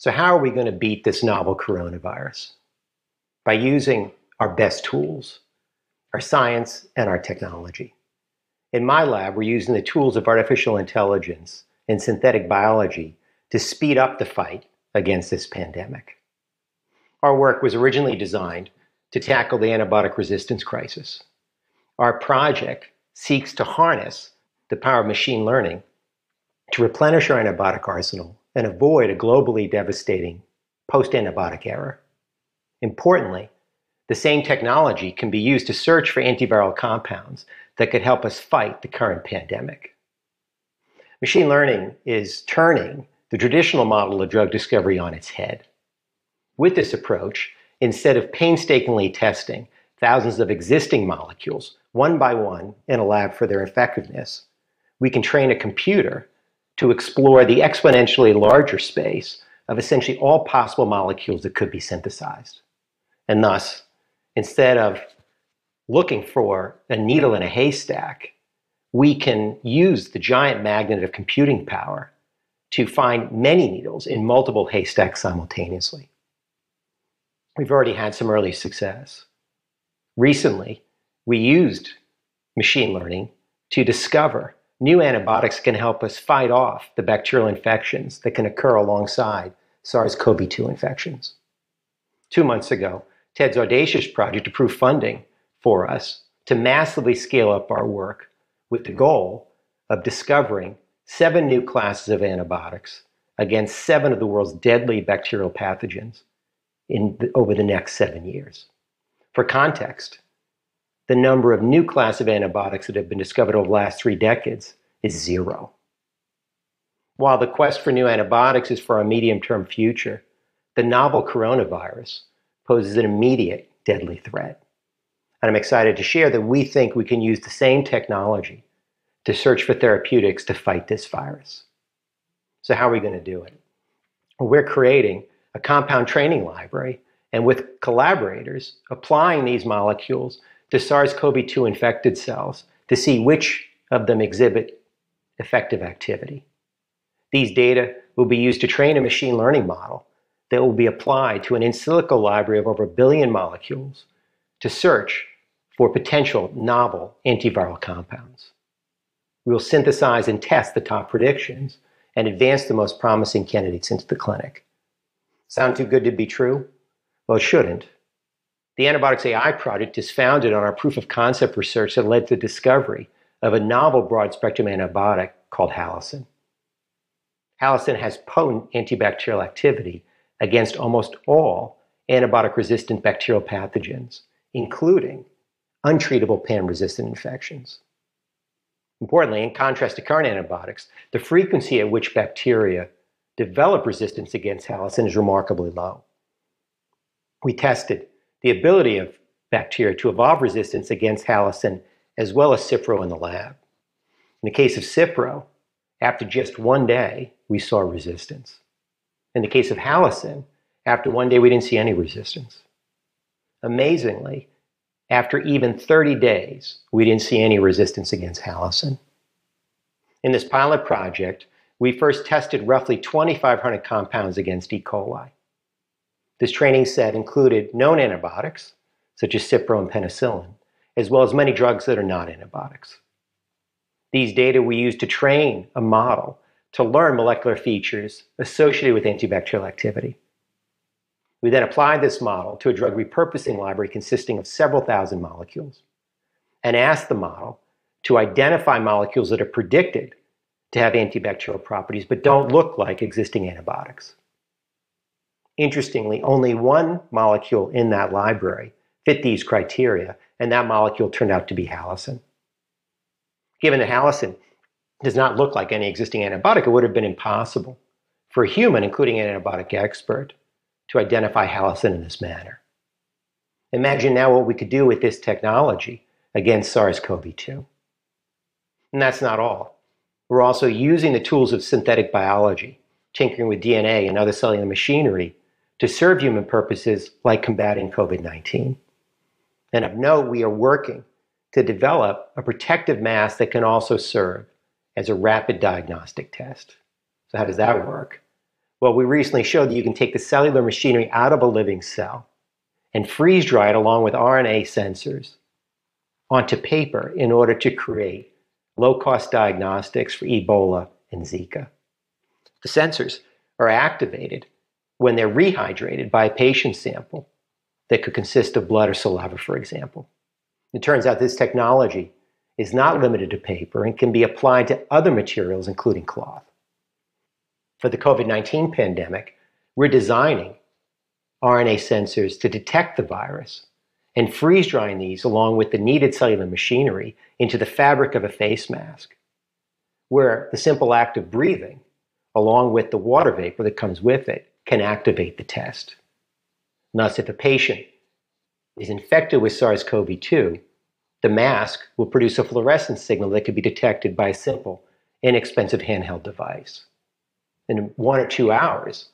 So, how are we going to beat this novel coronavirus? By using our best tools, our science and our technology. In my lab, we're using the tools of artificial intelligence and synthetic biology to speed up the fight against this pandemic. Our work was originally designed to tackle the antibiotic resistance crisis. Our project seeks to harness the power of machine learning to replenish our antibiotic arsenal and avoid a globally devastating post antibiotic era. Importantly, the same technology can be used to search for antiviral compounds that could help us fight the current pandemic. Machine learning is turning the traditional model of drug discovery on its head. With this approach, instead of painstakingly testing thousands of existing molecules one by one in a lab for their effectiveness, we can train a computer to explore the exponentially larger space of essentially all possible molecules that could be synthesized. And thus, instead of looking for a needle in a haystack, we can use the giant magnet of computing power to find many needles in multiple haystacks simultaneously. We've already had some early success. Recently, we used machine learning to discover new antibiotics can help us fight off the bacterial infections that can occur alongside SARS CoV 2 infections. Two months ago, Ted's audacious project approved funding for us to massively scale up our work with the goal of discovering seven new classes of antibiotics against seven of the world's deadly bacterial pathogens in the, over the next seven years. For context, the number of new class of antibiotics that have been discovered over the last three decades is zero. While the quest for new antibiotics is for a medium term future, the novel coronavirus poses an immediate deadly threat. And I'm excited to share that we think we can use the same technology to search for therapeutics to fight this virus. So, how are we going to do it? We're creating a compound training library and with collaborators applying these molecules to SARS CoV 2 infected cells to see which of them exhibit effective activity. These data will be used to train a machine learning model that will be applied to an in silico library of over a billion molecules to search for potential novel antiviral compounds. We will synthesize and test the top predictions and advance the most promising candidates into the clinic. Sound too good to be true? Well, it shouldn't. The Antibiotics AI project is founded on our proof of concept research that led to the discovery of a novel broad spectrum antibiotic called Halicin. Halicin has potent antibacterial activity against almost all antibiotic resistant bacterial pathogens, including untreatable pan resistant infections. Importantly, in contrast to current antibiotics, the frequency at which bacteria develop resistance against halicin is remarkably low. We tested the ability of bacteria to evolve resistance against halicin as well as Cipro in the lab. In the case of Cipro, after just one day, we saw resistance. In the case of halicin, after one day, we didn't see any resistance. Amazingly, after even 30 days, we didn't see any resistance against halicin. In this pilot project, we first tested roughly 2,500 compounds against E. coli. This training set included known antibiotics, such as Cipro and penicillin, as well as many drugs that are not antibiotics. These data we used to train a model to learn molecular features associated with antibacterial activity. We then applied this model to a drug repurposing library consisting of several thousand molecules and asked the model to identify molecules that are predicted to have antibacterial properties but don't look like existing antibiotics. Interestingly, only one molecule in that library fit these criteria, and that molecule turned out to be halicin. Given that halicin does not look like any existing antibiotic, it would have been impossible for a human, including an antibiotic expert, to identify halicin in this manner. Imagine now what we could do with this technology against SARS CoV 2. And that's not all. We're also using the tools of synthetic biology, tinkering with DNA and other cellular machinery, to serve human purposes like combating COVID 19. And of note, we are working to develop a protective mask that can also serve as a rapid diagnostic test. So, how does that work? Well, we recently showed that you can take the cellular machinery out of a living cell and freeze dry it along with RNA sensors onto paper in order to create low cost diagnostics for Ebola and Zika. The sensors are activated when they're rehydrated by a patient sample that could consist of blood or saliva, for example. It turns out this technology is not limited to paper and can be applied to other materials, including cloth. For the COVID 19 pandemic, we're designing RNA sensors to detect the virus and freeze drying these along with the needed cellular machinery into the fabric of a face mask, where the simple act of breathing, along with the water vapor that comes with it, can activate the test. Thus, if a patient is infected with SARS CoV 2, the mask will produce a fluorescence signal that could be detected by a simple, inexpensive handheld device. In one or two hours,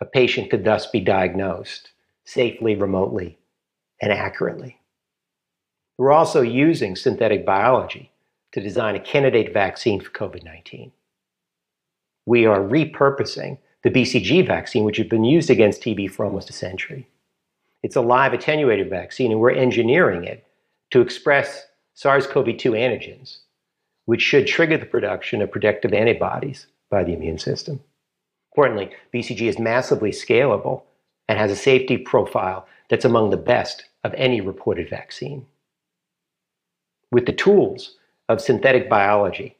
a patient could thus be diagnosed safely, remotely, and accurately. We're also using synthetic biology to design a candidate vaccine for COVID 19. We are repurposing the BCG vaccine, which has been used against TB for almost a century. It's a live attenuated vaccine, and we're engineering it to express SARS CoV 2 antigens, which should trigger the production of protective antibodies by the immune system. Importantly, BCG is massively scalable and has a safety profile that's among the best of any reported vaccine. With the tools of synthetic biology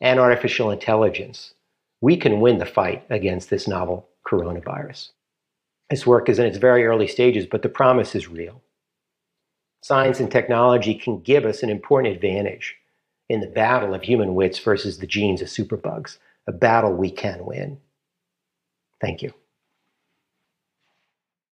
and artificial intelligence, we can win the fight against this novel coronavirus. This work is in its very early stages, but the promise is real. Science and technology can give us an important advantage in the battle of human wits versus the genes of superbugs, a battle we can win. Thank you.